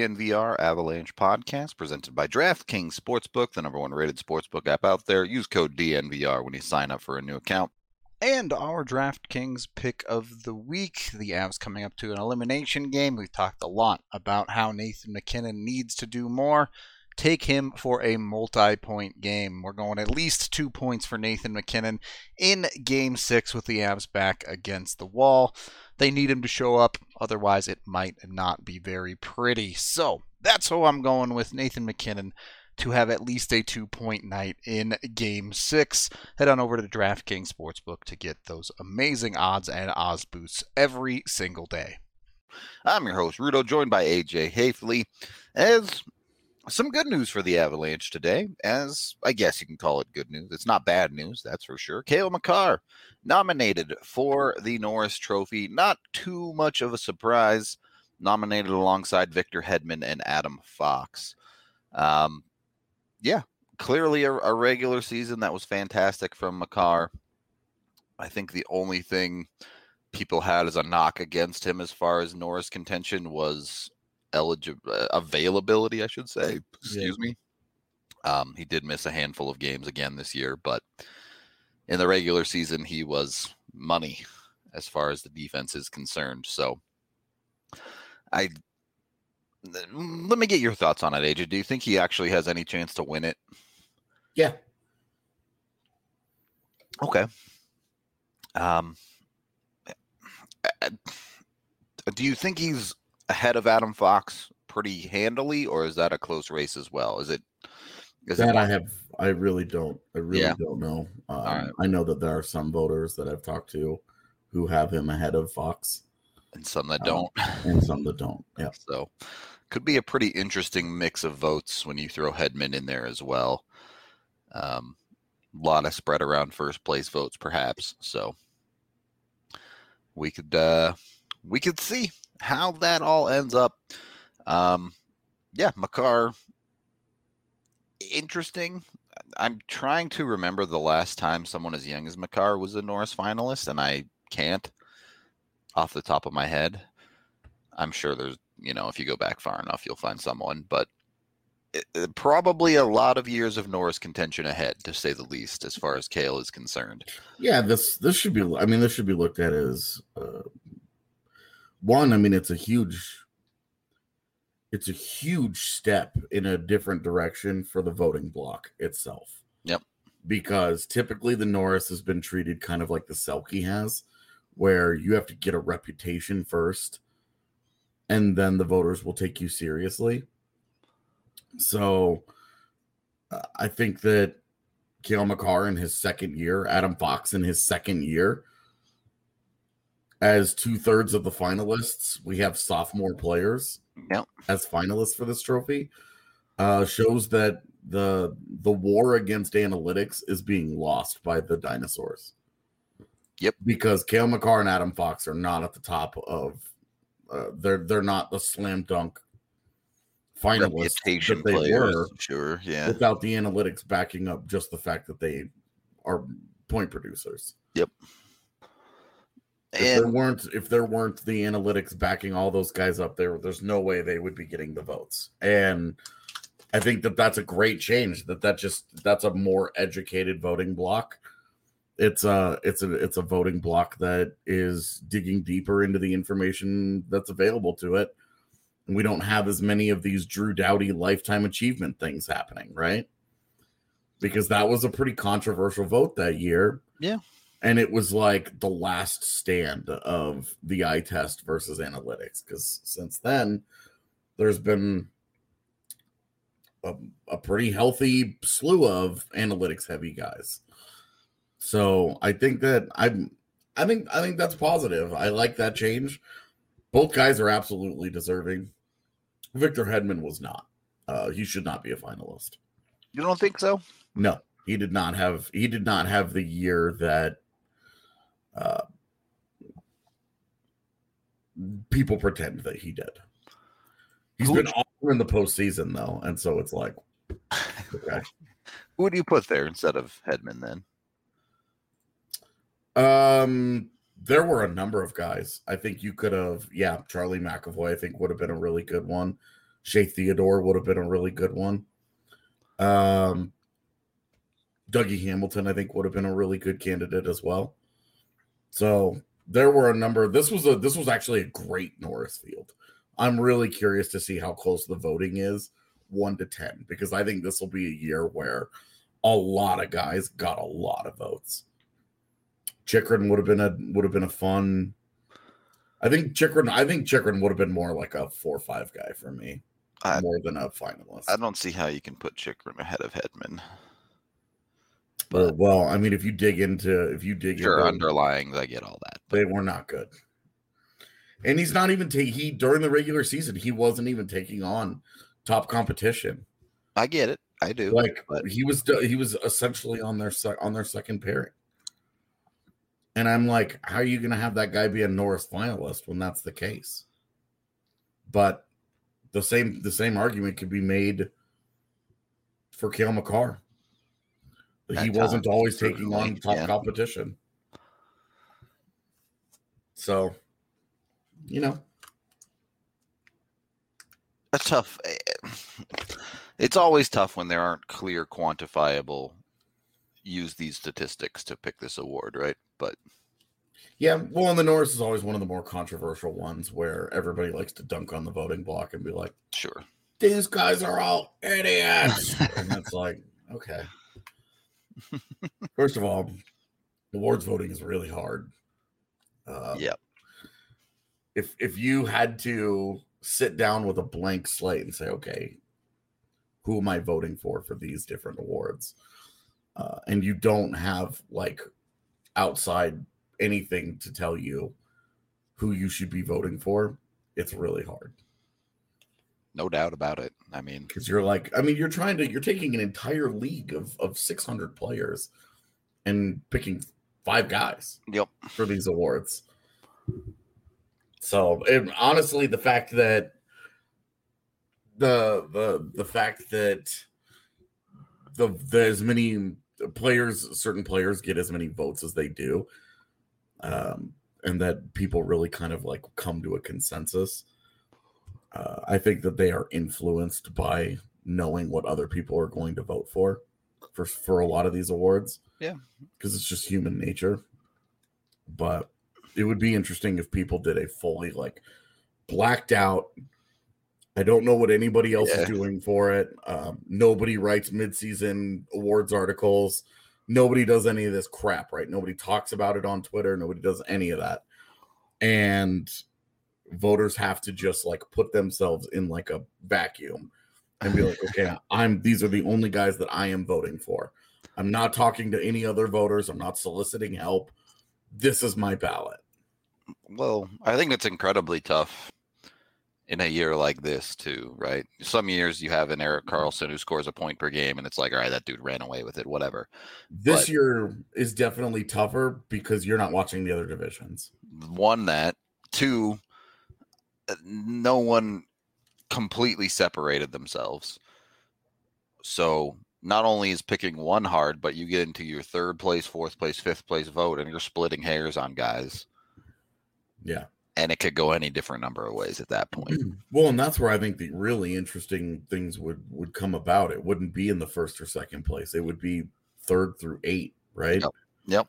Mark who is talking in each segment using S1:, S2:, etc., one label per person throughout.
S1: DNVR Avalanche podcast presented by DraftKings Sportsbook, the number one rated sportsbook app out there. Use code DNVR when you sign up for a new account. And our DraftKings pick of the week. The Avs coming up to an elimination game. We've talked a lot about how Nathan MacKinnon needs to do more. Take him for a multi point game. We're going at least two points for Nathan MacKinnon in game six with the Avs back against the wall. They need him to show up, otherwise, it might not be very pretty. So that's who I'm going with Nathan MacKinnon to have at least a two point night in game six. Head on over to the DraftKings Sportsbook to get those amazing odds and odds boosts every single day. I'm your host, Rudo, joined by AJ Haefele. As some good news for the Avalanche today, as I guess you can call it good news. It's not bad news, that's for sure. Cale Makar nominated for the Norris Trophy. Not too much of a surprise. Nominated alongside Victor Hedman and Adam Fox. Um, yeah, clearly a, a regular season that was fantastic from Makar. I think the only thing people had as a knock against him as far as Norris contention was eligible uh, availability, I should say. Excuse yeah. me. Um, he did miss a handful of games again this year, but in the regular season, he was money as far as the defense is concerned. So, I let me get your thoughts on it, AJ. Do you think he actually has any chance to win it?
S2: Yeah.
S1: Okay. Um. Do you think he's ahead of Adam Fox pretty handily, or is that a close race as well? Is it?
S2: Is that it... I have, I really don't, I really yeah. don't know. Um, right. I know that there are some voters that I've talked to who have him ahead of Fox,
S1: and some that um, don't,
S2: and some that don't. Yeah.
S1: So, could be a pretty interesting mix of votes when you throw Hedman in there as well. Um, a lot of spread around first place votes, perhaps. So, we could, uh, we could see how that all ends up. Um, yeah, Makar, interesting. I'm trying to remember the last time someone as young as Makar was a Norris finalist, and I can't off the top of my head. I'm sure there's, you know, if you go back far enough, you'll find someone, but it, it, probably a lot of years of Norris contention ahead, to say the least, as far as Cale is concerned.
S2: Yeah, this this should be. I mean, this should be looked at as uh, one, I mean, it's a huge, it's a huge step in a different direction for the voting block itself.
S1: Yep.
S2: Because typically the Norris has been treated kind of like the Selke has, where you have to get a reputation first, and then the voters will take you seriously. So uh, I think that Cale Makar in his second year, Adam Fox in his second year, as two thirds of the finalists, we have sophomore players
S1: yep.
S2: as finalists for this trophy. Uh, shows that the the war against analytics is being lost by the dinosaurs.
S1: Yep.
S2: Because Cale Makar and Adam Fox are not at the top of uh, they're they're not the slam dunk finalists that they players, were.
S1: Sure, yeah.
S2: Without the analytics backing up just the fact that they are point producers.
S1: Yep.
S2: If and, there weren't if there weren't the analytics backing all those guys up there, there's no way they would be getting the votes. And I think that that's a great change. That that just that's a more educated voting block. It's a it's a it's a voting block that is digging deeper into the information that's available to it. And we don't have as many of these Drew Doughty lifetime achievement things happening, right? Because that was a pretty controversial vote that year.
S1: Yeah
S2: and it was like the last stand of the eye test versus analytics because since then there's been a, a, pretty healthy slew of analytics heavy guys. So i think that i'm i think i think that's positive. I like that change. Both guys are absolutely deserving. Victor hedman was not. Uh he should not be a finalist.
S1: You don't think so?
S2: No he did not have he did not have the year that uh, people pretend that he did. He's Who been awesome in the postseason though, and so it's like,
S1: okay. Who would you put there instead of Hedman then?
S2: Um, there were a number of guys. I think you could have, yeah, Charlie McAvoy. I think would have been a really good one. Shea Theodore would have been a really good one. Um, Dougie Hamilton, I think, would have been a really good candidate as well. So there were a number. This was a this was actually a great Norris field. I'm really curious to see how close the voting is, one to ten, because I think this will be a year where a lot of guys got a lot of votes. Chychrun would have been a would have been a fun. I think Chychrun. I think Chychrun would have been more like a four or five guy for me, I, more than a finalist.
S1: I don't see how you can put Chychrun ahead of Hedman.
S2: But well, I mean, if you dig into if you dig
S1: sure into underlying, I get all that.
S2: But. They were not good. And he's not even taking he during the regular season, he wasn't even taking on top competition.
S1: I get it. I do.
S2: Like but. he was he was essentially on their on their second pairing. And I'm like, how are you going to have that guy be a Norris finalist when that's the case? But the same the same argument could be made for Cale Makar he wasn't always taking on top yeah. competition. So, you know,
S1: a tough. Eh, it's always tough when there aren't clear, quantifiable. Use these statistics to pick this award, right? But
S2: yeah, well, and the Norris is always one of the more controversial ones where everybody likes to dunk on the voting block and be like,
S1: "Sure,
S2: these guys are all idiots," and it's like, okay. First of all, awards voting is really hard.
S1: Uh, yeah.
S2: If if you had to sit down with a blank slate and say, okay, who am I voting for for these different awards, uh, and you don't have like outside anything to tell you who you should be voting for, it's really hard.
S1: No doubt about it. I mean,
S2: because you're like, I mean, you're trying to, you're taking an entire league of of 600 players and picking five guys.
S1: Yep.
S2: For these awards. So, it, honestly, the fact that the the the fact that the, the as many players, certain players get as many votes as they do, um, and that people really kind of like come to a consensus uh, I think that they are influenced by knowing what other people are going to vote for for for a lot of these awards.
S1: Yeah,
S2: because it's just human nature. But it would be interesting if people did a fully like blacked out I don't know what anybody else
S1: Yeah.
S2: is doing for it. Um, nobody writes midseason awards articles. Nobody does any of this crap, right? Nobody talks about it on Twitter. Nobody does any of that. And voters have to just like put themselves in like a vacuum and be like, okay, I'm these are the only guys that I am voting for. I'm not talking to any other voters. I'm not soliciting help. This is my ballot.
S1: Well, I think it's incredibly tough in a year like this too, right? Some years you have an Erik Karlsson who scores a point per game, and it's like, all right, that dude ran away with it, whatever.
S2: This
S1: But-
S2: year is definitely tougher because you're not watching the other divisions.
S1: One that, two, no one completely separated themselves. So not only is picking one hard, but you get into your third place, fourth place, fifth place vote, and you're splitting hairs on guys,
S2: Yeah.
S1: and it could go any different number of ways at that point.
S2: Well, and that's where I think the really interesting things would would come about. It wouldn't be in the first or second place. It would be third through eight, right?
S1: Yep. Yep.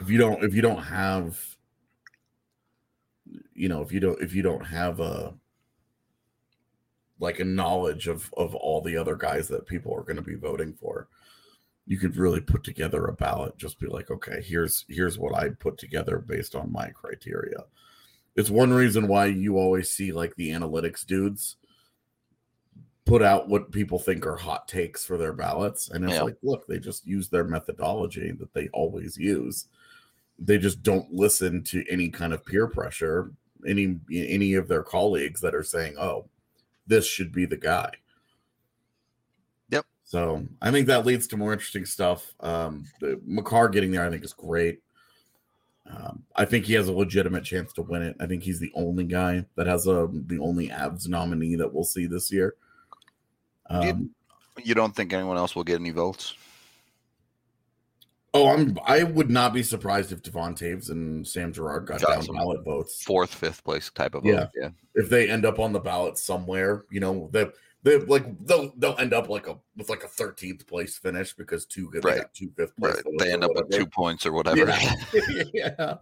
S2: If you don't if you don't have you know, if you don't if you don't have a like a knowledge of of all the other guys that people are going to be voting for, you could really put together a ballot. Just be like, okay, here's here's what I put together based on my criteria. It's one reason why you always see like the analytics dudes put out what people think are hot takes for their ballots, and it's
S1: Yeah.
S2: like, look, they just use their methodology that they always use. They just don't listen to any kind of peer pressure, any any of their colleagues that are saying, "Oh, this should be the guy."
S1: Yep.
S2: So I think that leads to more interesting stuff. Um, the Makar getting there, I think, is great. Um, I think he has a legitimate chance to win it. I think he's the only guy that has a the only Avs nominee that we'll see this year.
S1: Do you-
S2: Um,
S1: You don't think anyone else will get any votes?
S2: Oh, I'm I would not be surprised if Devon Toews and Sam Girard got
S1: Got
S2: down ballot votes.
S1: Fourth, fifth place type of
S2: Yeah.
S1: vote. Yeah.
S2: if they end up on the ballot somewhere, you know, they they like they'll they'll end up like a with like a thirteenth place finish because two they
S1: Right.
S2: two fifth place.
S1: Right. They end up with two points or whatever.
S2: Yeah. yeah.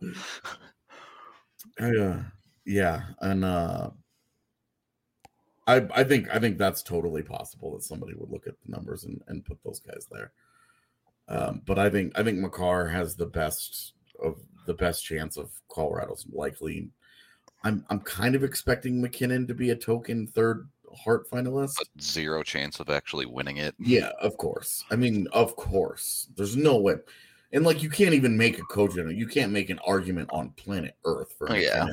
S2: Yeah. Yeah. And uh I I think I think that's totally possible that somebody would look at the numbers and, and put those guys there. Um, but I think I think Makar has the best of the best chance of Colorado's likely. I'm I'm kind of expecting MacKinnon to be a token third Hart finalist.
S1: But zero chance of actually winning it.
S2: Yeah, of course. I mean, of course. There's no way. And like you can't even make a cogent, you can't make an argument on planet Earth for
S1: Oh, yeah.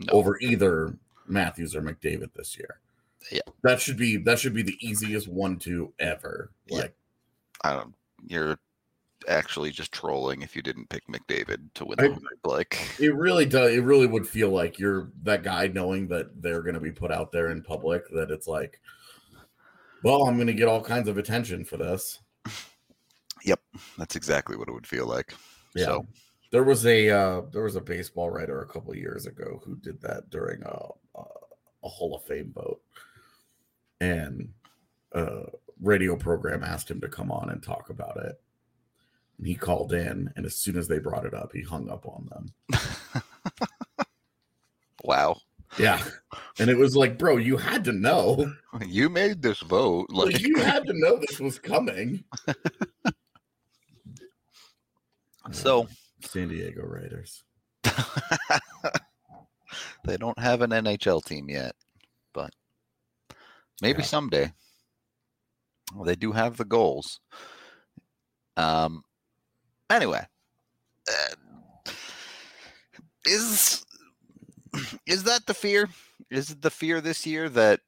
S1: No.
S2: over either Matthews or McDavid this year.
S1: Yeah.
S2: That should be that should be the easiest one to ever.
S1: Yeah.
S2: Like
S1: I don't. You're actually just trolling if you didn't pick McDavid to win
S2: I-.
S1: Like,
S2: it really does it really would feel like you're that guy knowing that they're gonna be put out there in public that it's like well, I'm gonna get all kinds of attention for this.
S1: Yep, that's exactly what it would feel like.
S2: Yeah.
S1: So,
S2: There was a uh, there was a baseball writer a couple of years ago who did that during a a, a Hall of Fame vote, and a radio program asked him to come on and talk about it. He called in, and as soon as they brought it up, he hung up on them.
S1: wow.
S2: Yeah, and it was like, bro, you had to know,
S1: You made this vote.
S2: like
S1: Like,
S2: you had to know this was coming.
S1: so
S2: San Diego Raiders.
S1: they don't have an NHL team yet, but maybe
S2: Yeah.
S1: someday. Well, they do have the goals. Um. Anyway, uh, is is that the fear? Is it the fear this year that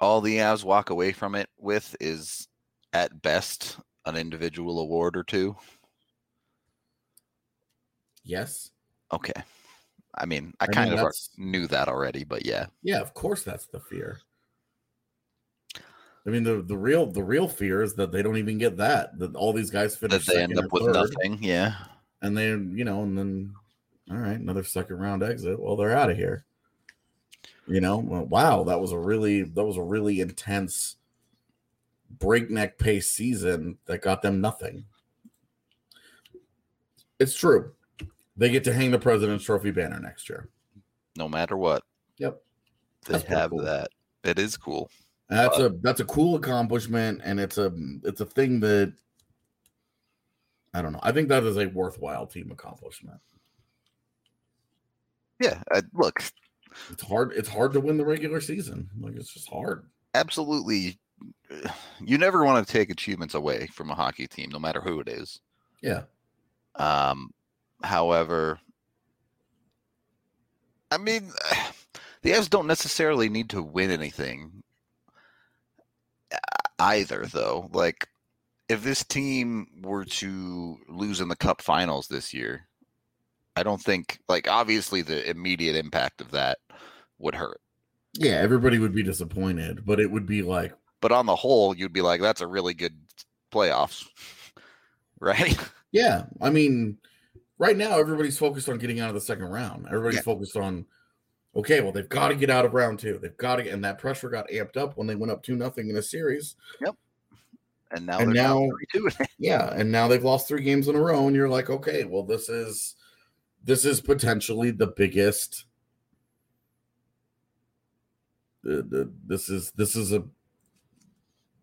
S1: all the Avs walk away from it with is at best an individual award or two?
S2: Yes.
S1: Okay. I mean, I
S2: I mean,
S1: kind of knew that already, but yeah.
S2: Yeah, of course that's the fear. I mean the the real the real fear is that they don't even get that. That all these guys
S1: That
S2: finish
S1: they end up with
S2: third,
S1: nothing. Yeah.
S2: and they you know and then all right another second round exit. Well, they're out of here. You know, well, wow, that was a really that was a really intense breakneck pace season that got them nothing. It's true. They get to hang the President's Trophy banner next year.
S1: No matter what,
S2: Yep.
S1: they
S2: That's
S1: have
S2: cool.
S1: that. It is cool.
S2: That's a that's a cool accomplishment, and it's a it's a thing that I don't know. I think that is a worthwhile team accomplishment.
S1: Yeah, uh, look,
S2: It's hard. It's hard to win the regular season. Like it's just hard.
S1: absolutely. You never want to take achievements away from a hockey team, no matter who it is.
S2: Yeah.
S1: Um, however, I mean, the Avs don't necessarily need to win anything uh, either, though. Like, if this team were to lose in the Cup Finals this year, I don't think, like, obviously the immediate impact of that would hurt.
S2: Yeah, everybody would be disappointed, but it would be like,
S1: But on the whole, you'd be like, that's a really good playoffs, right?
S2: yeah. I mean, right now everybody's focused on getting out of the second round. Everybody's
S1: Yeah.
S2: focused on, okay, well they've got to get out of round two. They've got to, get and that pressure got amped up when they went up two nothing in a series. Yep.
S1: And now
S2: And
S1: now
S2: now-
S1: three two.
S2: Yeah, and now they've lost three games in a row, and you're like, okay, well this is this is potentially the biggest. The, the, this is this is a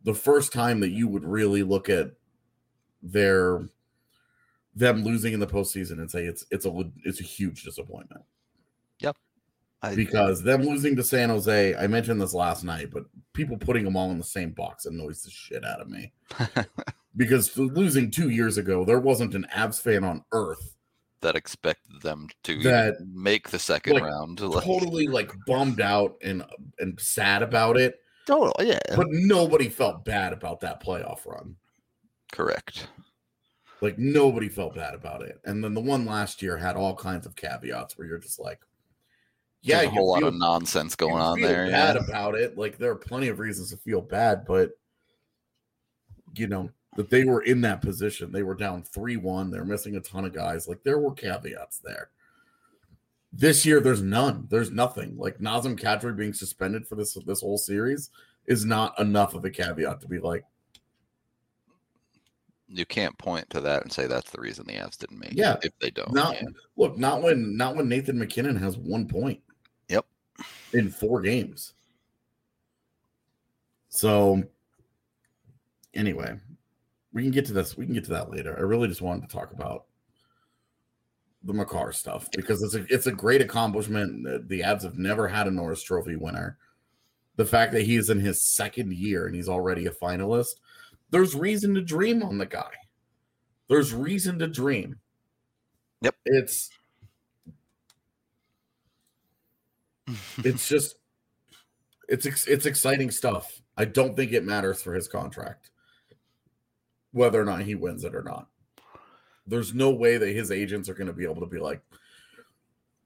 S2: the first time that you would really look at their them losing in the postseason and say it's it's a it's a huge disappointment
S1: I,
S2: because them losing to San Jose. I mentioned this last night, but people putting them all in the same box annoys the shit out of me. because losing two years ago, there wasn't an Avs fan on earth
S1: that expected them to
S2: That,
S1: make the second
S2: like,
S1: round.
S2: Totally like bummed out and and sad about it,
S1: total, yeah,
S2: but nobody felt bad about that playoff run.
S1: correct.
S2: Like nobody felt bad about it. And then the one last year had all kinds of caveats where you're just like, yeah,
S1: There's a whole lot
S2: feel
S1: of nonsense going on there.
S2: Bad
S1: Yeah.
S2: about it. Like there are plenty of reasons to feel bad, but you know that they were in that position. They were down three one. They're missing a ton of guys. Like there were caveats there. This year, there's none. There's nothing. Like Nazem Kadri being suspended for this this whole series is not enough of a caveat to be like,
S1: You can't point to that and say that's the reason the Avs didn't make
S2: Yeah,
S1: it if they don't.
S2: not
S1: yeah.
S2: look, not when not when Nathan MacKinnon has one point. In four games. So anyway, we can get to this. We can get to that later. I really just wanted to talk about the Makar stuff because it's a it's a great accomplishment. The- Avs have never had a Norris Trophy winner. The fact that he's in his second year and he's already a finalist, there's reason to dream on the guy. There's reason to dream.
S1: Yep.
S2: It's it's just it's it's exciting stuff. I don't think it matters for his contract whether or not he wins it or not. There's no way that his agents are going to be able to be like,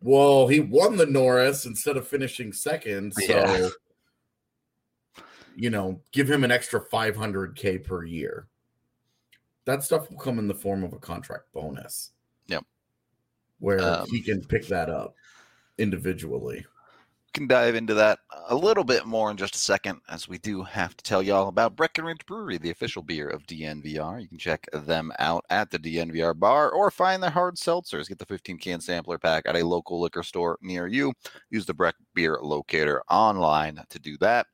S2: "Well, he won the Norris instead of finishing second, so
S1: Yeah.
S2: you know, give him an extra 500k per year." That stuff will come in the form of a contract bonus.
S1: Yep.
S2: Where
S1: Um,
S2: he can pick that up individually.
S1: Can dive into that a little bit more in just a second, as we do have to tell y'all about Breckenridge Brewery, the official beer of DNVR. You can check them out at the DNVR bar or find their hard seltzers. Get the 15 can sampler pack at a local liquor store near you. Use the Breck Beer Locator online to do that.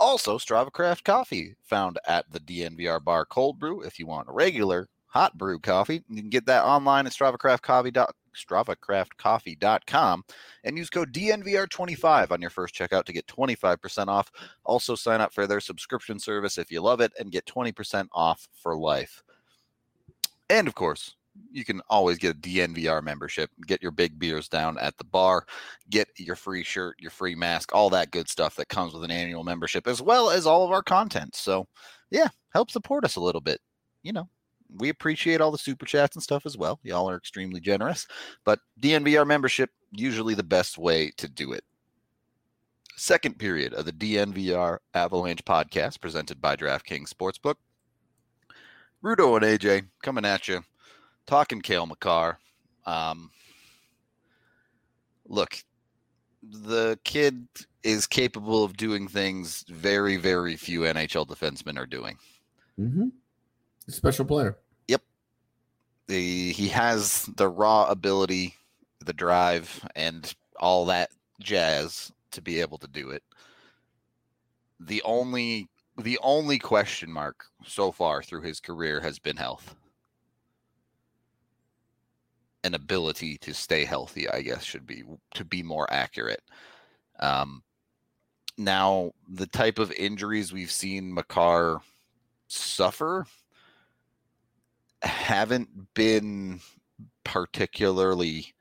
S1: Also, Strava Craft Coffee found at the DNVR bar cold brew. If you want a regular hot brew coffee, you can get that online at StravaCraftCoffee. StravaCraftCoffee.com and use code DNVR25 on your first checkout to get 25% off. Also, sign up for their subscription service if you love it and get 20% off for life. And of course, you can always get a DNVR membership, get your big beers down at the bar, get your free shirt, your free mask, all that good stuff that comes with an annual membership, as well as all of our content. So, yeah, help support us a little bit. You know, we appreciate all the super chats and stuff as well. Y'all are extremely generous, but DNVR membership usually the best way to do it. Second period of the DNVR Avalanche podcast presented by DraftKings Sportsbook. Rudo and AJ coming at you, talking Cale Makar. Um, look, the kid is capable of doing things very, very few NHL defensemen are doing.
S2: Mm-hmm. Special player. Yep.
S1: The he has the raw ability, the drive, and all that jazz to be able to do it. the only the only question mark so far through his career has been health. An ability to stay healthy, I guess, should be to be more accurate. Um, now, the type of injuries we've seen Makar suffer haven't been particularly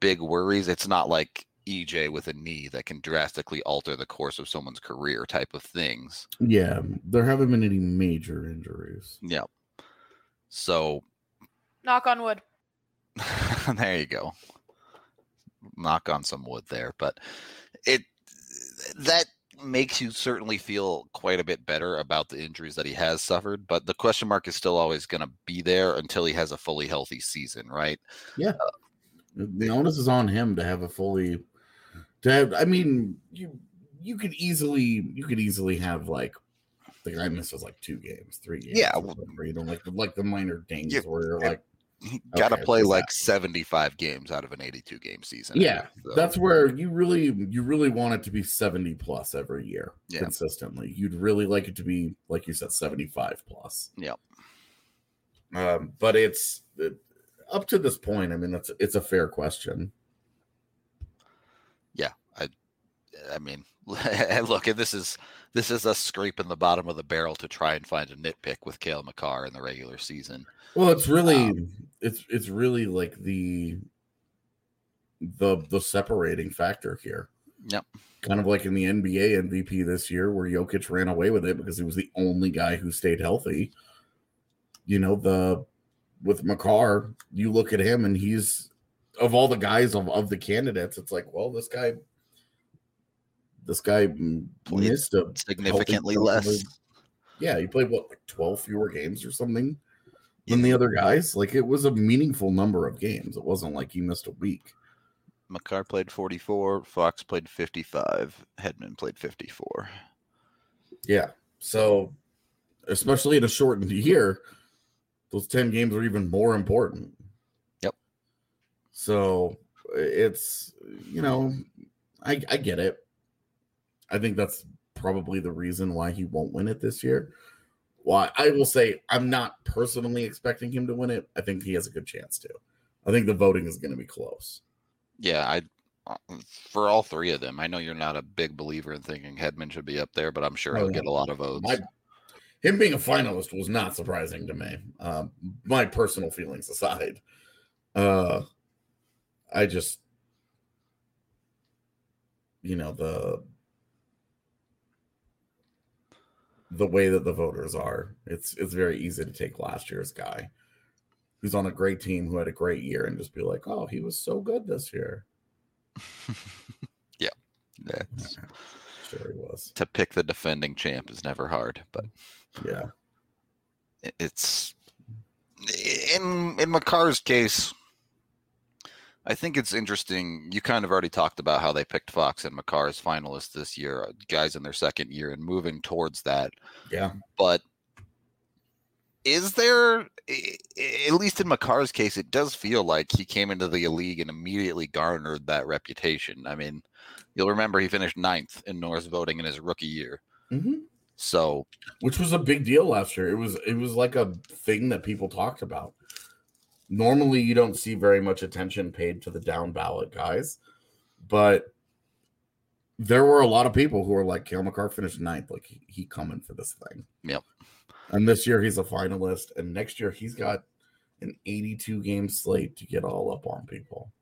S1: big worries. It's not like EJ with a knee that can drastically alter the course of someone's career type of things.
S2: Yeah, there haven't been any major injuries.
S1: Yep. So
S3: Knock on wood.
S1: there you go. Knock on some wood there, but it that makes you certainly feel quite a bit better about the injuries that he has suffered, but the question mark is still always going to be there until he has a fully healthy season, right?
S2: Yeah. Uh, the onus is on him to have a fully to have I mean, you you could easily you could easily have like the guy misses like two games, three games.
S1: Yeah,
S2: whatever, you know, like like the minor dings
S1: Yeah,
S2: where you're like
S1: got to
S2: Okay,
S1: play like
S2: that-
S1: 75 games out of an 82 game season.
S2: Yeah,
S1: So,
S2: that's where you really you really want it to be 70 plus every year
S1: Yeah.
S2: consistently. You'd really like it to be like you said 75 plus.
S1: Yep.
S2: Um, but it's it, up to this point, I mean it's it's a fair question. Yeah.
S1: I I mean, look, this is this is us scraping the bottom of the barrel to try and find a nitpick with Cale Makar in the regular season.
S2: Well, it's really
S1: Um,
S2: it's it's really like the the the separating factor here.
S1: Yep.
S2: Kind of like in the NBA MVP this year, where Jokic ran away with it because he was the only guy who stayed healthy. You know, the with Makar, you look at him and he's of all the guys of, of the candidates, it's like, well, this guy this guy
S1: Played
S2: missed a
S1: Significantly less.
S2: yeah, he played what like 12 fewer games or something than the other guys. Like it was a meaningful number of games. It wasn't like he missed a week.
S1: Makar played 44, Fox played 55, Hedman played 54.
S2: Yeah. So especially in a shortened year, those 10 games are even more important.
S1: Yep.
S2: So it's you know, I I get it. I think that's probably the reason why he won't win it this year. Why I will say I'm not personally expecting him to win it. I think he has a good chance to. I think the voting is going to be close.
S1: Yeah, I uh, for all three of them. I know you're not a big believer in thinking Hedman should be up there, but I'm sure he'll get a lot of votes.
S2: My, him being a finalist was not surprising to me. Um, my personal feelings aside, uh, I just, you know, the the way that the voters are, it's it's very easy to take last year's guy who's on a great team who had a great year and just be like, oh, he was so good this year.
S1: yeah. That's,
S2: Sure, he was.
S1: to pick the defending champ is never hard, but
S2: Yeah.
S1: it's in in Makar's case. I think it's interesting. You kind of already talked about how they picked Fox and Makar as finalists this year, uh, guys in their second year and moving towards that.
S2: Yeah.
S1: But is there, at least in Makar's case, it does feel like he came into the league and immediately garnered that reputation. I mean, you'll remember he finished ninth in Norris voting in his rookie year.
S2: hmm
S1: So
S2: which was a big deal last year. It was it was like a thing that people talked about. Normally, you don't see very much attention paid to the down ballot guys, but there were a lot of people who were like, "Cale Makar finished ninth, like he, he coming for this thing."
S1: Yep.
S2: And this year he's a finalist, and next year he's got an 82 game slate to get all up on people.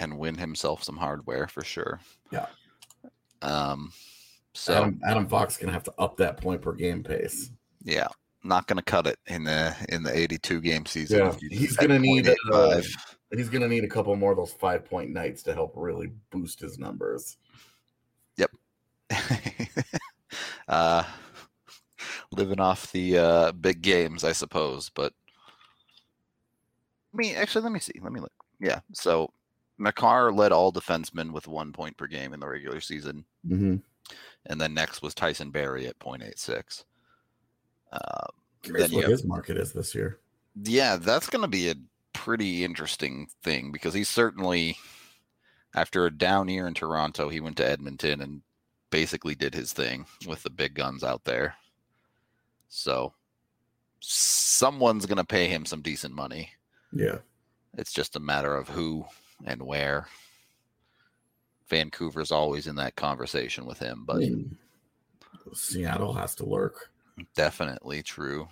S1: and win himself some hardware for sure.
S2: Yeah.
S1: Um. So
S2: Adam, Adam Fox gonna have to up that point per game pace.
S1: yeah, not going to cut it in the in the 82 game season.
S2: Yeah, he's gonna need, uh, He's gonna need a couple more of those five point nights to help really boost his numbers. Yep.
S1: uh, living off the uh, big games, I suppose. But I mean, actually, let me see. Let me look. Yeah. So Makar led all defensemen with one point per game in the regular season,
S2: Mm-hmm.
S1: and then next was Tyson Barrie at 0.86. Uh,
S2: Curious what
S1: you-
S2: his market is this year.
S1: yeah, that's going to be a pretty interesting thing because he's certainly, after a down year in Toronto, he went to Edmonton and basically did his thing with the big guns out there. So someone's going to pay him some decent money.
S2: Yeah.
S1: It's just a matter of who and where. Vancouver's always in that conversation with him,
S2: I
S1: but
S2: mean, Seattle has to lurk.
S1: Definitely true.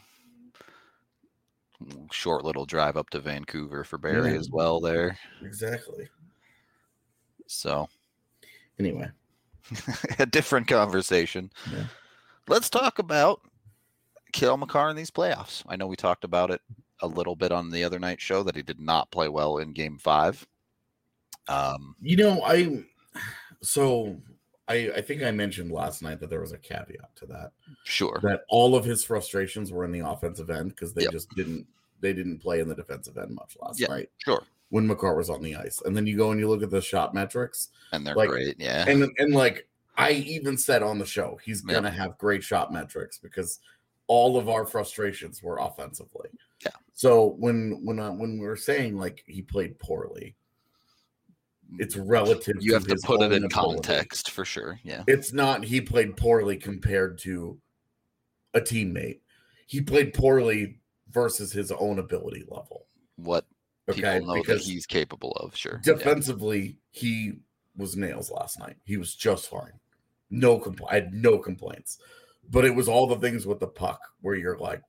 S1: Short little drive up to Vancouver for Barrie
S2: Yeah.
S1: as well there.
S2: Exactly.
S1: So
S2: Anyway,
S1: a different conversation.
S2: Yeah.
S1: Let's talk about Cale Makar in these playoffs. I know we talked about it a little bit on the other night show that he did not play well in game five. Um,
S2: you know, I so I I think I mentioned last night that there was a caveat to that.
S1: sure.
S2: That all of his frustrations were in the offensive end because they
S1: Yep.
S2: just didn't they didn't play in the defensive end much last
S1: Yeah.
S2: night
S1: Sure.
S2: when Makar was on the ice. And then you go and you look at the shot metrics
S1: And they're
S2: Like,
S1: great. Yeah.
S2: and and like I even said on the show, he's
S1: Yeah.
S2: gonna have great shot metrics because all of our frustrations were offensively.
S1: Yeah.
S2: So when when uh, when we were saying like he played poorly, it's relative.
S1: you have to put it in
S2: ability.
S1: context for sure. Yeah.
S2: It's not he played poorly compared to a teammate. He played poorly versus his own ability level.
S1: What people
S2: Okay,
S1: know that he's capable of. Sure. Yeah.
S2: defensively he was nails last night. He was just fine. No compl- I had no complaints. But it was all the things with the puck where you're like,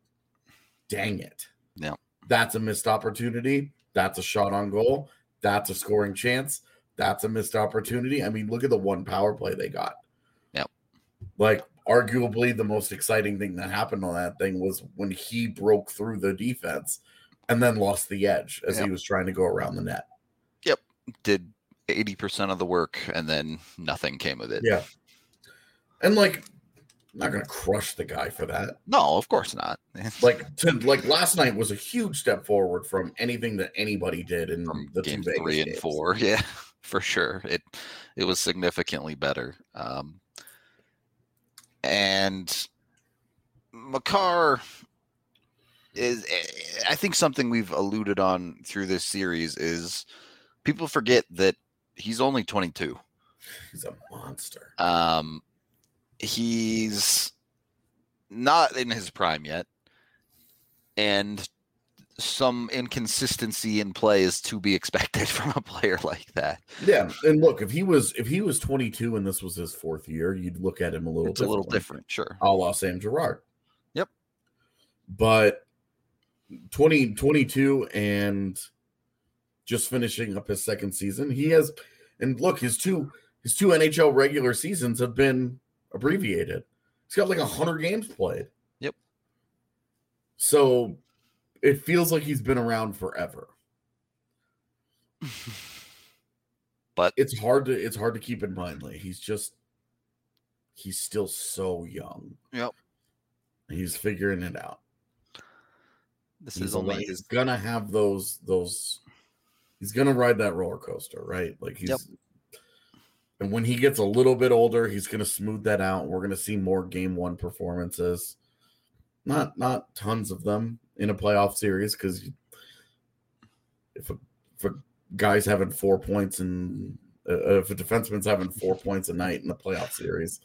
S2: dang it.
S1: Yeah.
S2: That's a missed opportunity. That's a shot on goal. That's a scoring chance. That's a missed opportunity. I mean, look at the one power play they got.
S1: Yep.
S2: Like arguably the most exciting thing that happened on that thing was when he broke through the defense and then lost the edge as
S1: Yep.
S2: he was trying to go around the net. Yep.
S1: Did 80% of the work and then nothing came of it.
S2: Yeah. And like, I'm not gonna crush the guy for that.
S1: No, of course not.
S2: Like to like last night was a huge step forward from anything that anybody did in
S1: from
S2: the
S1: game three and
S2: games.
S1: four. Yeah, for sure. It it was significantly better. Um, and Makar is, eh, I think, something we've alluded on through this series is people forget that he's only 22.
S2: He's a monster.
S1: Um, he's not in his prime yet, and some inconsistency in play is to be expected from a player like that.
S2: Yeah, and look, if he was if he was 22 and this was his fourth year, you'd look at him a little
S1: It's a little different, sure.
S2: a la Sam Girard.
S1: Yep.
S2: But 20, 22 and just finishing up his second season, he has and look, his two his two NHL regular seasons have been abbreviated. He's got like hundred games played.
S1: Yep.
S2: So it feels like he's been around forever.
S1: but
S2: It's hard to it's hard to keep in mind. Like he's just he's still so young.
S1: Yep.
S2: He's figuring it out.
S1: this
S2: he's
S1: is only
S2: he's gonna have those those he's gonna ride that roller coaster right like he's
S1: Yep.
S2: and when he gets a little bit older he's gonna smooth that out we're gonna see more game one performances not not tons of them in a playoff series because if a, if a guy's having four points and uh, if a defenseman's having four points a night in the playoff series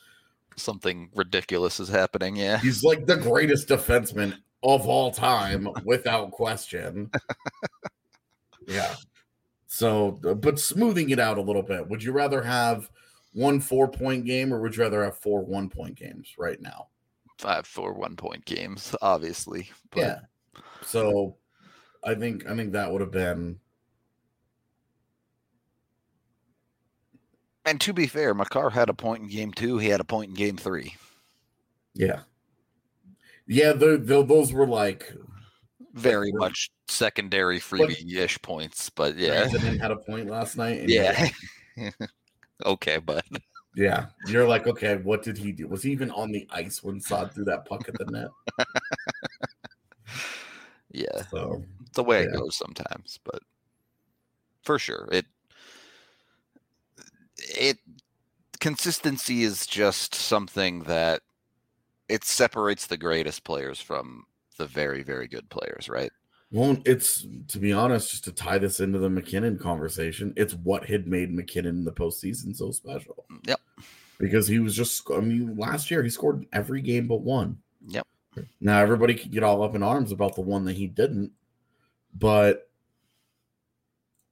S1: something ridiculous is happening. Yeah.
S2: he's like the greatest defenseman of all time without question. yeah. So, but smoothing it out a little bit. Would you rather have one four point game or would you rather have four one point games right now?
S1: Five, four, one point games, obviously. But
S2: yeah. So, I think I think that would have been
S1: And to be fair, Makar had a point in game two. He had a point in game three.
S2: yeah. Yeah, those were like
S1: Very much secondary freebie ish points, but yeah.
S2: Brandon had a point last night.
S1: Yeah.
S2: like,
S1: okay, but
S2: Yeah. You're like, okay, what did he do? Was he even on the ice when Saad threw that puck at the net?
S1: yeah,
S2: So
S1: it's the way it
S2: Yeah.
S1: goes sometimes. But for sure, it it consistency is just something that it separates the greatest players from the very, very good players, right?
S2: Well, it's to be honest, just to tie this into the MacKinnon conversation, it's what had made MacKinnon in the postseason so special.
S1: Mm, yep.
S2: because he was just. I mean, last year he scored every game but one.
S1: Yep.
S2: Now everybody could get all up in arms about the one that he didn't, but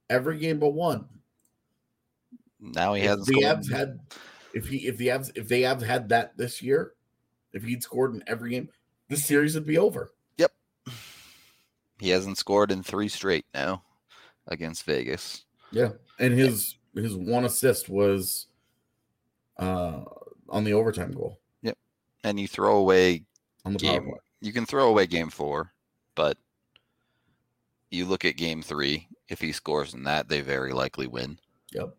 S2: every game but one.
S1: Now he hasn't
S2: the. Avs had, if he if the Avs if they Avs had that this year, if he'd scored in every game, this series would be over. Yep.
S1: He hasn't scored in three straight now against Vegas.
S2: Yeah, and his his one assist was uh on the overtime goal Yep.
S1: And you throw away
S2: on the
S1: game. You can throw away game four, but you look at game three. If he scores in that, they very likely win.
S2: Yep.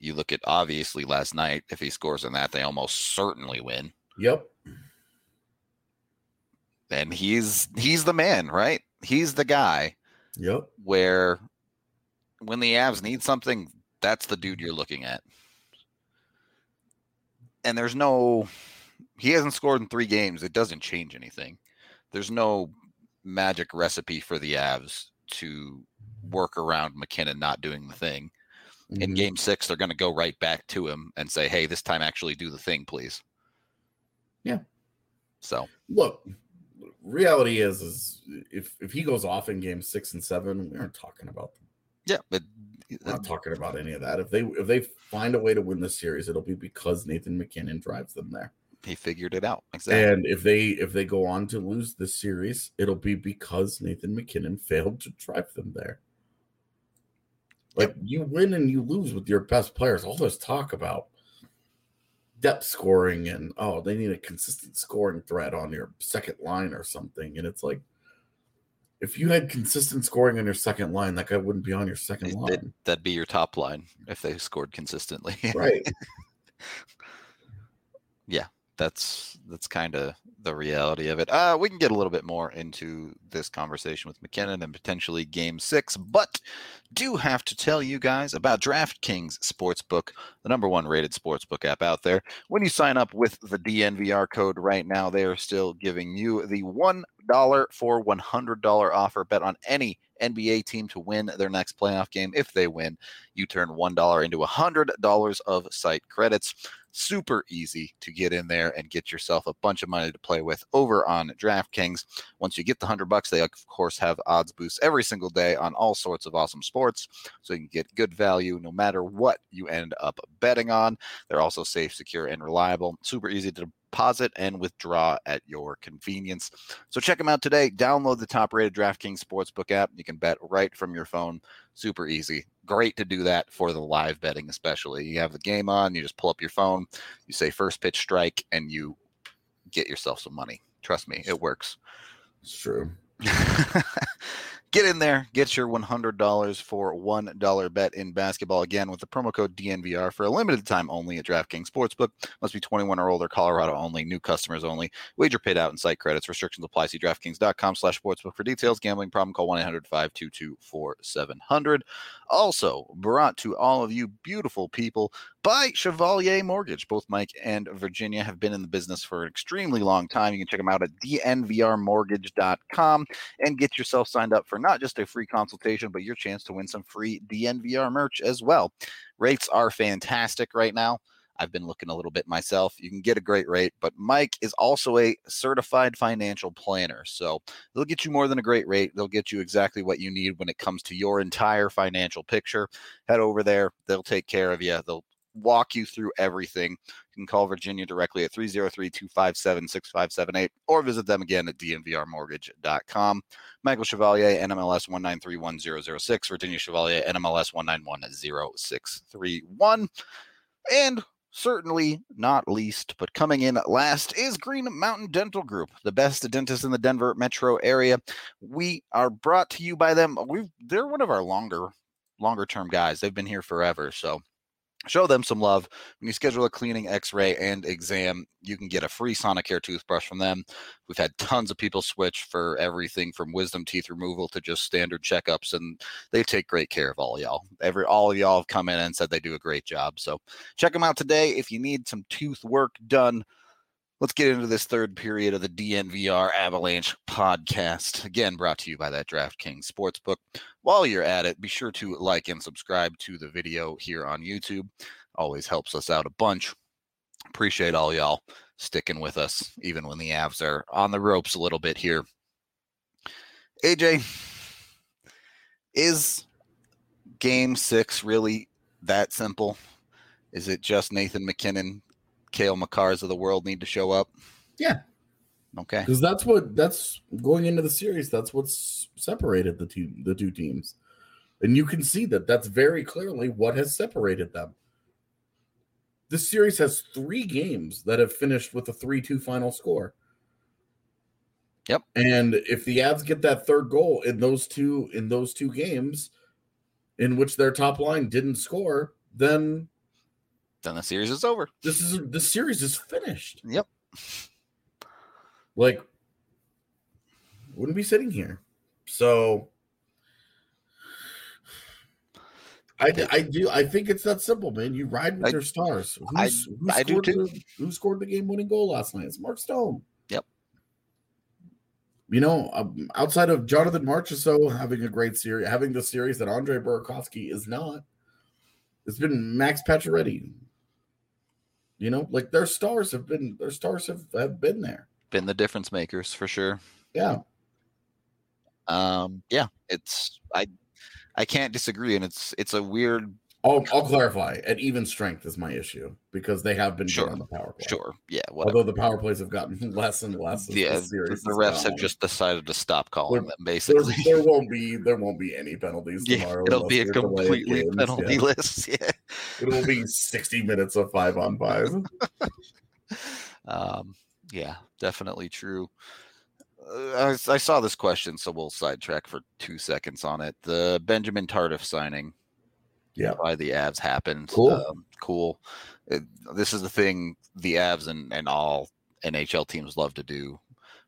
S1: You look at obviously last night. If he scores in that, they almost certainly win.
S2: Yep.
S1: And he's he's the man, right? He's the guy
S2: Yep.
S1: where when the Avs need something, that's the dude you're looking at. And there's no he hasn't scored in 3 games. It doesn't change anything. There's no magic recipe for the Avs to work around MacKinnon not doing the thing. In
S2: Mhm.
S1: game 6 they're going to go right back to him and say, "Hey, this time actually do the thing, please."
S2: Yeah.
S1: So,
S2: Look, reality is is if if he goes off in game six and seven, we aren't talking about them.
S1: yeah, but
S2: We're not talking about any of that. If they if they find a way to win the series, it'll be because Nathan MacKinnon drives them there.
S1: He figured it out. Exactly.
S2: And if they if they go on to lose this series, it'll be because Nathan MacKinnon failed to drive them there. Like you win and you lose with your best players. All this talk about depth scoring and oh, they need a consistent scoring threat on your second line or something. And it's like if you had consistent scoring on your second line, that guy wouldn't be on your second line.
S1: That'd be your top line if they scored consistently.
S2: Right.
S1: That's that's kind of the reality of it. Uh, we can get a little bit more into this conversation with MacKinnon and potentially Game Six, but do have to tell you guys about DraftKings Sportsbook, the number one rated sportsbook app out there. When you sign up with the DNVR code right now, they are still giving you the one dollar for one hundred dollar offer. Bet on any NBA team to win their next playoff game. If they win, you turn one dollar into hundred dollars of site credits super easy to get in there and get yourself a bunch of money to play with over on DraftKings. Once you get the 100 bucks, they of course have odds boosts every single day on all sorts of awesome sports so you can get good value no matter what you end up betting on. They're also safe, secure and reliable. Super easy to deposit and withdraw at your convenience. So check them out today. Download the top-rated DraftKings Sportsbook app. You can bet right from your phone. Super easy. Great to do that for the live betting, especially. You have the game on, you just pull up your phone, you say first pitch strike, and you get yourself some money. Trust me, it works.
S2: It's true.
S1: get in there, get your $100 for $1 bet in basketball again with the promo code DNVR for a limited time only at DraftKings Sportsbook. Must be 21 or older, Colorado only, new customers only. Wager paid out in site credits. Restrictions apply. See DraftKings.com slash sportsbook for details. Gambling problem, call 1-800-522-4700. Also brought to all of you beautiful people by Chevalier Mortgage. Both Mike and Virginia have been in the business for an extremely long time. You can check them out at dnvrmortgage.com and get yourself signed up for not just a free consultation, but your chance to win some free DNVR merch as well. Rates are fantastic right now. I've been looking a little bit myself. You can get a great rate, but Mike is also a certified financial planner. So they'll get you more than a great rate. They'll get you exactly what you need when it comes to your entire financial picture. Head over there, they'll take care of you. They'll walk you through everything. Can call Virginia directly at 303 257 6578 or visit them again at dnvrmortgage.com. Michael Chevalier, NMLS 1931006, Virginia Chevalier, NMLS 1910631. And certainly not least, but coming in last is Green Mountain Dental Group, the best dentist in the Denver metro area. We are brought to you by them. We they're one of our longer longer term guys. They've been here forever, so show them some love. When you schedule a cleaning, x-ray, and exam, you can get a free Sonicare toothbrush from them. We've had tons of people switch for everything from wisdom teeth removal to just standard checkups, and they take great care of all y'all. Every all of y'all have come in and said they do a great job. So check them out today if you need some tooth work done. Let's get into this third period of the DNVR Avalanche podcast. Again, brought to you by that DraftKings Sportsbook. While you're at it, be sure to like and subscribe to the video here on YouTube. Always helps us out a bunch. Appreciate all y'all sticking with us, even when the Avs are on the ropes a little bit here. AJ, is game six really that simple? Is it just Nathan MacKinnon, Cale Makars of the world need to show up?
S2: Yeah.
S1: Okay.
S2: Because that's what that's going into the series. That's what's separated the two the two teams, and you can see that that's very clearly what has separated them. This series has three games that have finished with a three-two final score.
S1: Yep.
S2: And if the Avs get that third goal in those two in those two games, in which their top line didn't score, then
S1: then the series is over.
S2: This is the series is finished.
S1: Yep.
S2: Like wouldn't be sitting here. So I, I do I think it's that simple, man. You ride with
S1: I,
S2: your stars.
S1: Who's, I, I do too.
S2: The, who scored the game-winning goal last night? It's Mark Stone.
S1: Yep.
S2: You know, um, outside of Jonathan Marchessault having a great series, having the series that Andre Burakovsky is not, it's been Max Pacioretty. You know, like their stars have been their stars have, have been there.
S1: Been the difference makers for sure.
S2: Yeah.
S1: Um, yeah, it's I I can't disagree, and it's it's a weird.
S2: I'll, I'll clarify. At even strength is my issue because they have been
S1: sure
S2: on the power play.
S1: Sure, yeah. Whatever.
S2: Although the power plays have gotten less and less.
S1: Yeah,
S2: the,
S1: the refs have just decided to stop calling
S2: there,
S1: them. Basically,
S2: there, there, won't be there won't be any penalties tomorrow.
S1: It'll be a completely penalty-less. Yeah,
S2: it will be sixty minutes of five on five.
S1: um, yeah, definitely true. I, I, saw this question, so we'll sidetrack for two seconds on it. The Benjamin Tardif signing,
S2: yeah,
S1: by the Avs happened.
S2: Cool,
S1: um, cool. It, this is the thing the Avs and, and all NHL teams love to do.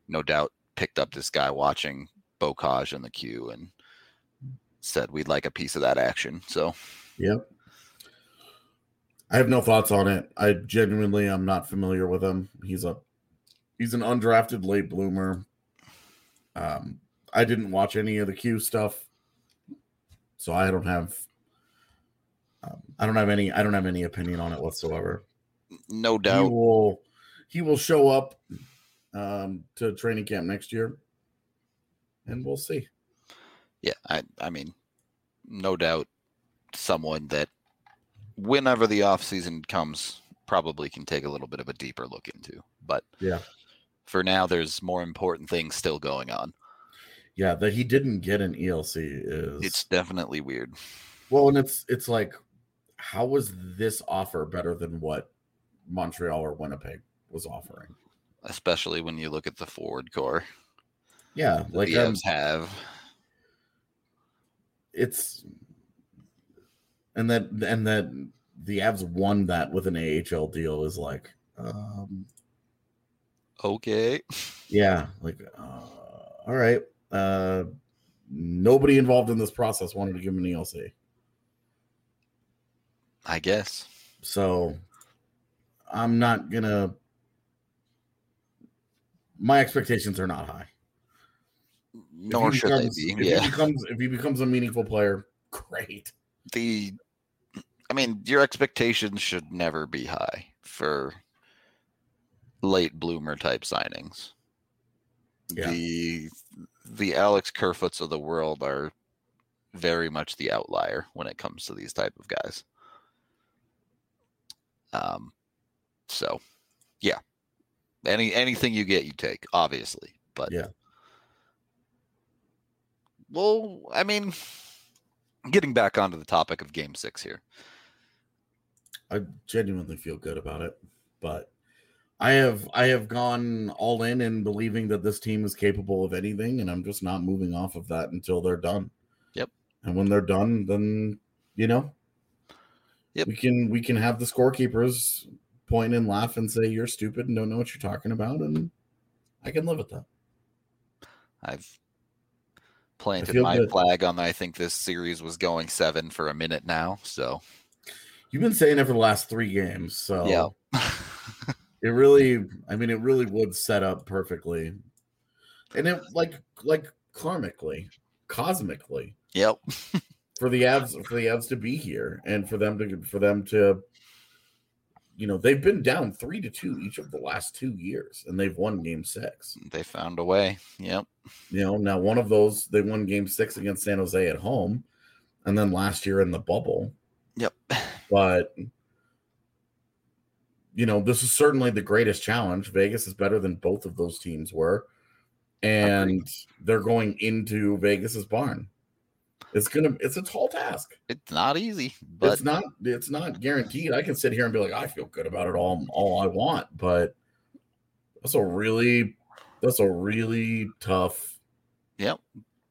S1: No doubt, picked up this guy watching Bocage in the Q and said we'd like a piece of that action. So,
S2: yep. I have no thoughts on it. I genuinely am not familiar with him. He's a he's an undrafted late bloomer um, I didn't watch any of the Q stuff, so I don't have. Um, I don't have any. I don't have any opinion on it whatsoever.
S1: No doubt.
S2: He will. He will show up um, to training camp next year, and we'll see.
S1: Yeah, I. I mean, no doubt, someone that, whenever the off season comes, probably can take a little bit of a deeper look into. But
S2: yeah,
S1: for now, there's more important things still going on.
S2: Yeah, that he didn't get an ELC is
S1: it's definitely weird.
S2: Well, and it's it's like, how was this offer better than what Montreal or Winnipeg was offering?
S1: Especially when you look at the forward core.
S2: Yeah, like
S1: the um, have.
S2: It's and that and that the Avs won that with an AHL deal is like um
S1: okay.
S2: Yeah, like uh, all right. Uh nobody involved in this process wanted to give him an ELC.
S1: I guess.
S2: So I'm not gonna my expectations are not high.
S1: Nor should becomes, they be.
S2: If
S1: yeah.
S2: He becomes, if he becomes a meaningful player, great.
S1: The I mean, your expectations should never be high for late bloomer type signings. Yeah. The the Alex Kerfoots of the world are very much the outlier when it comes to these type of guys. Um, so yeah, any anything you get, you take, obviously. But
S2: yeah,
S1: well, I mean, getting back onto the topic of Game Six here,
S2: I genuinely feel good about it, but I have I have gone all in and believing that this team is capable of anything, and I'm just not moving off of that until they're done.
S1: Yep.
S2: And when they're done, then you know,
S1: yep.
S2: we can we can have the scorekeepers point and laugh and say you're stupid and don't know what you're talking about, and I can live with that.
S1: I've planted my good. flag on. That. I think this series was going seven for a minute now. So
S2: you've been saying it for the last three games. So
S1: yeah.
S2: It really, I mean, it really would set up perfectly, and it like like karmically, cosmically.
S1: Yep.
S2: for the Avs, for the Avs to be here, and for them to for them to, you know, they've been down three to two each of the last two years, and they've won game six.
S1: They found a way. Yep.
S2: You know, now one of those they won game six against San Jose at home, and then last year in the bubble.
S1: Yep.
S2: But you know, this is certainly the greatest challenge. Vegas is better than both of those teams were. And they're going into Vegas's barn. It's gonna it's a tall task.
S1: It's not easy, but
S2: it's not it's not guaranteed. I can sit here and be like, I feel good about it all all I want, but that's a really that's a really tough
S1: yep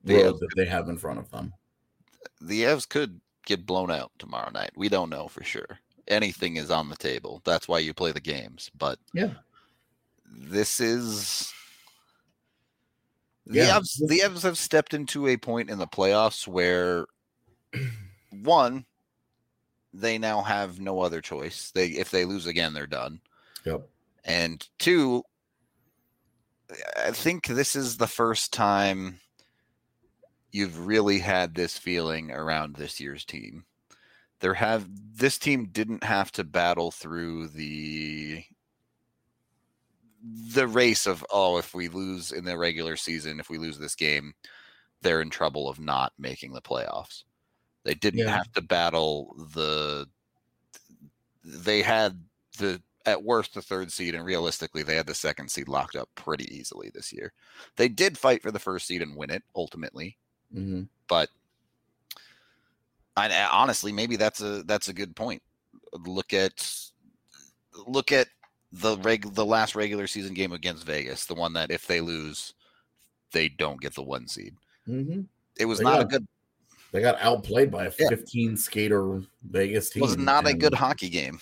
S2: road that they have in front of them.
S1: The Avs could get blown out tomorrow night. We don't know for sure. Anything is on the table. That's why you play the games. But
S2: yeah,
S1: this is the yeah. Avs, the Avs have stepped into a point in the playoffs where one, they now have no other choice. They if they lose again, they're done.
S2: Yep.
S1: And two, I think this is the first time you've really had this feeling around this year's team. There have this team didn't have to battle through the the race of oh if we lose in the regular season if we lose this game they're in trouble of not making the playoffs they didn't yeah. have to battle the they had the at worst the third seed and realistically they had the second seed locked up pretty easily this year they did fight for the first seed and win it ultimately
S2: mm-hmm.
S1: but I, honestly maybe that's a that's a good point look at look at the reg the last regular season game against Vegas, the one that if they lose, they don't get the one seed.
S2: Mm-hmm.
S1: It was they not got, a good.
S2: They got outplayed by a yeah. 15 skater Vegas team.
S1: It was not a good hockey game,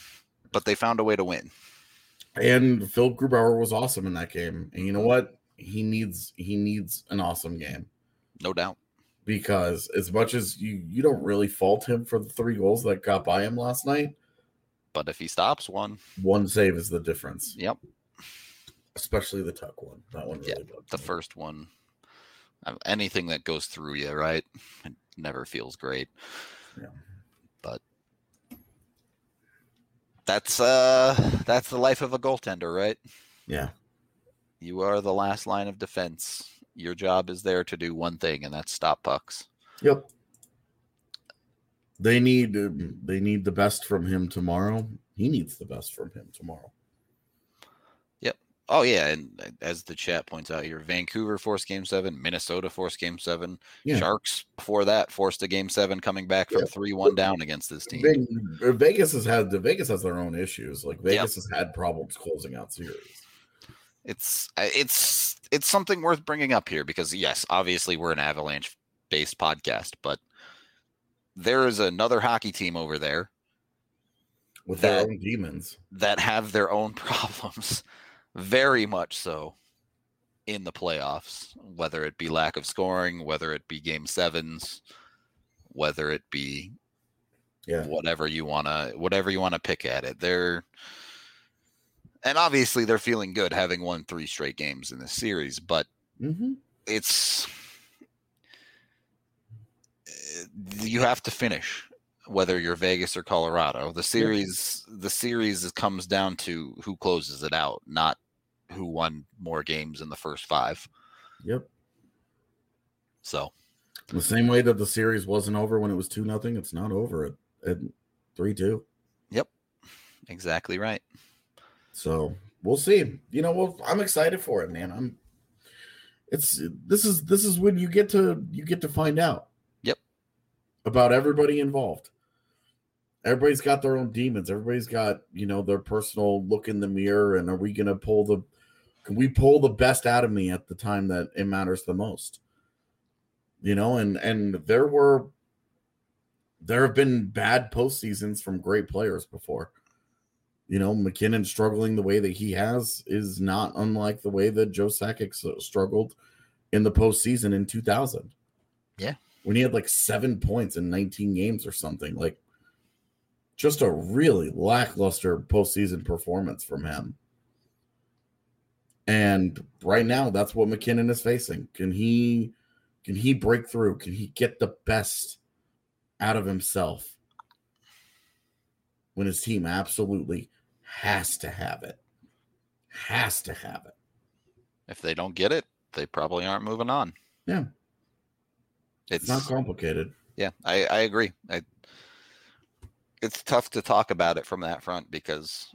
S1: but they found a way to win.
S2: And Phil Grubauer was awesome in that game. And you know what? He needs he needs an awesome game.
S1: No doubt.
S2: Because as much as you you don't really fault him for the three goals that got by him last night,
S1: but if he stops one,
S2: one save is the difference.
S1: Yep.
S2: Especially the tuck one. That one really
S1: yeah, The me. first one. Anything that goes through you, right? It never feels great.
S2: Yeah.
S1: But that's uh that's the life of a goaltender, right?
S2: Yeah.
S1: You are the last line of defense. Your job is there to do one thing, and that's stop pucks.
S2: Yep. They need they need the best from him tomorrow. He needs the best from him tomorrow.
S1: Yep. Oh yeah, and uh, as the chat points out here, Vancouver forced game seven, Minnesota forced game seven, yeah. Sharks before that forced a game seven, coming back from three yeah. one down against this team.
S2: Uh, Vegas has had the Vegas has their own issues. Like Vegas yep. has had problems closing out series.
S1: It's it's it's something worth bringing up here because yes, obviously we're an Avalanche based podcast, but there is another hockey team over there
S2: with that, their own demons
S1: that have their own problems, very much so in the playoffs, whether it be lack of scoring, whether it be game sevens, whether it be
S2: yeah.
S1: whatever you wanna whatever you wanna pick at it. They're and obviously they're feeling good having won three straight games in this series, but
S2: mm-hmm.
S1: it's you have to finish whether you're Vegas or Colorado. The series yeah. the series comes down to who closes it out, not who won more games in the first 5.
S2: Yep.
S1: So,
S2: the same way that the series wasn't over when it was 2 nothing, it's not over at, at 3-2.
S1: Yep. Exactly right.
S2: So, we'll see. You know, well, I'm excited for it, man. I'm it's this is this is when you get to you get to find out about everybody involved. Everybody's got their own demons. Everybody's got, you know, their personal look in the mirror. And are we going to pull the, can we pull the best out of me at the time that it matters the most? You know, and, and there were, there have been bad post seasons from great players before. You know, MacKinnon struggling the way that he has is not unlike the way that Joe Sakic struggled in the postseason in 2000.
S1: Yeah
S2: when he had like seven points in 19 games or something. Like just a really lackluster postseason performance from him. And right now, that's what MacKinnon is facing. Can he can he break through? Can he get the best out of himself when his team absolutely has to have it. Has to have it.
S1: If they don't get it, they probably aren't moving on.
S2: Yeah.
S1: It's,
S2: It's not complicated.
S1: yeah, I, I agree. I, it's tough to talk about it from that front because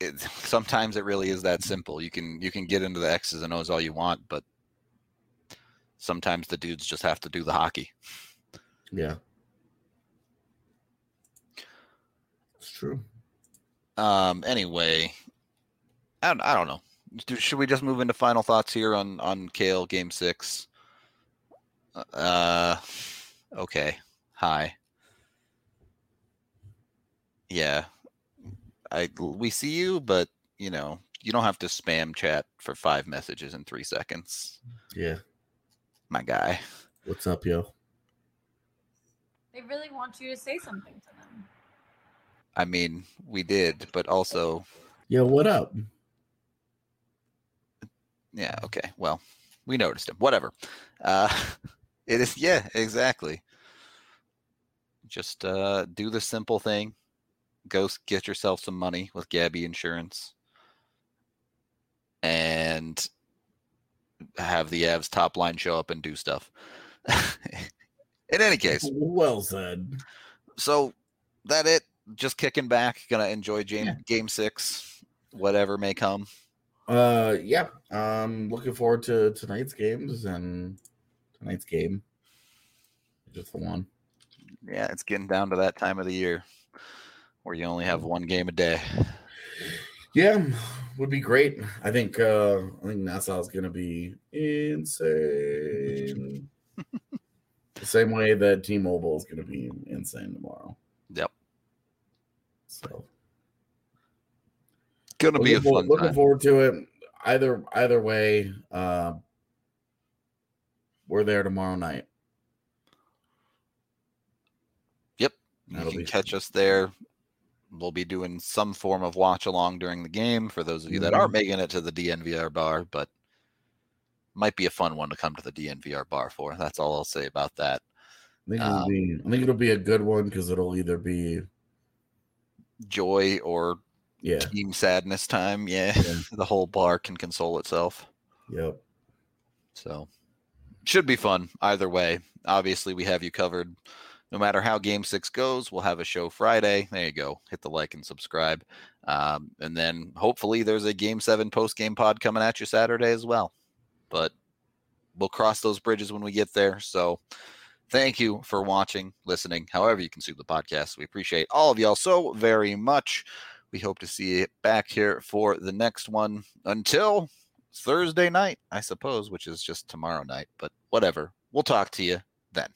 S1: it sometimes it really is that simple. You can you can get into the X's and O's all you want, but sometimes the dudes just have to do the hockey.
S2: Yeah. It's true.
S1: Um. Anyway, I don't, I don't know. Should we just move into final thoughts here on on Kale Game Six? Uh. Okay. Hi. Yeah. I we see you, but you know you don't have to spam chat for five messages in three seconds,
S2: Yeah.
S1: my guy.
S2: What's up, yo?
S3: They really want you to say something to them.
S1: I mean, we did, but also,
S2: Yo, what up?
S1: yeah. Okay. Well, we noticed him. Whatever. Uh, it is. Yeah. Exactly. Just uh, do the simple thing. Go get yourself some money with Gabi Insurance, and have the Avs top line show up and do stuff. In any case,
S2: Well said.
S1: so that it. Just kicking back. Gonna enjoy game
S2: Yeah.
S1: game six, whatever may come.
S2: Uh yeah. Um looking forward to tonight's games and tonight's game. Just the one.
S1: Yeah, it's getting down to that time of the year where you only have one game a day.
S2: Yeah, would be great. I think uh I think Nassau's gonna be insane. the same way that T Mobile is gonna be insane tomorrow.
S1: Yep.
S2: So
S1: Gonna be a fun
S2: looking forward to it. Either either way, uh we're there tomorrow night.
S1: Yep. You
S2: That'll
S1: can
S2: be
S1: catch us there. We'll be doing some form of watch along during the game for those of you that
S2: Mhm.
S1: aren't making it to the DNVR bar, but might be a fun one to come to the DNVR bar for. That's all I'll say about that.
S2: I think it'll
S1: Um,
S2: be I think it'll be a good one because it'll either be
S1: Joy or
S2: yeah,
S1: team sadness time. Yeah.
S2: Yeah.
S1: the whole bar can console itself.
S2: yep.
S1: So should be fun either way. Obviously, we have you covered. No matter how game six goes, we'll have a show Friday. There you go. Hit the like and subscribe. Um, and then hopefully there's a game seven post game pod coming at you Saturday as well. But we'll cross those bridges when we get there. So thank you for watching, listening, however you consume the podcast. We appreciate all of y'all so very much. We hope to see you back here for the next one. Until Thursday night, I suppose, which is just tomorrow night, but whatever. We'll talk to you then.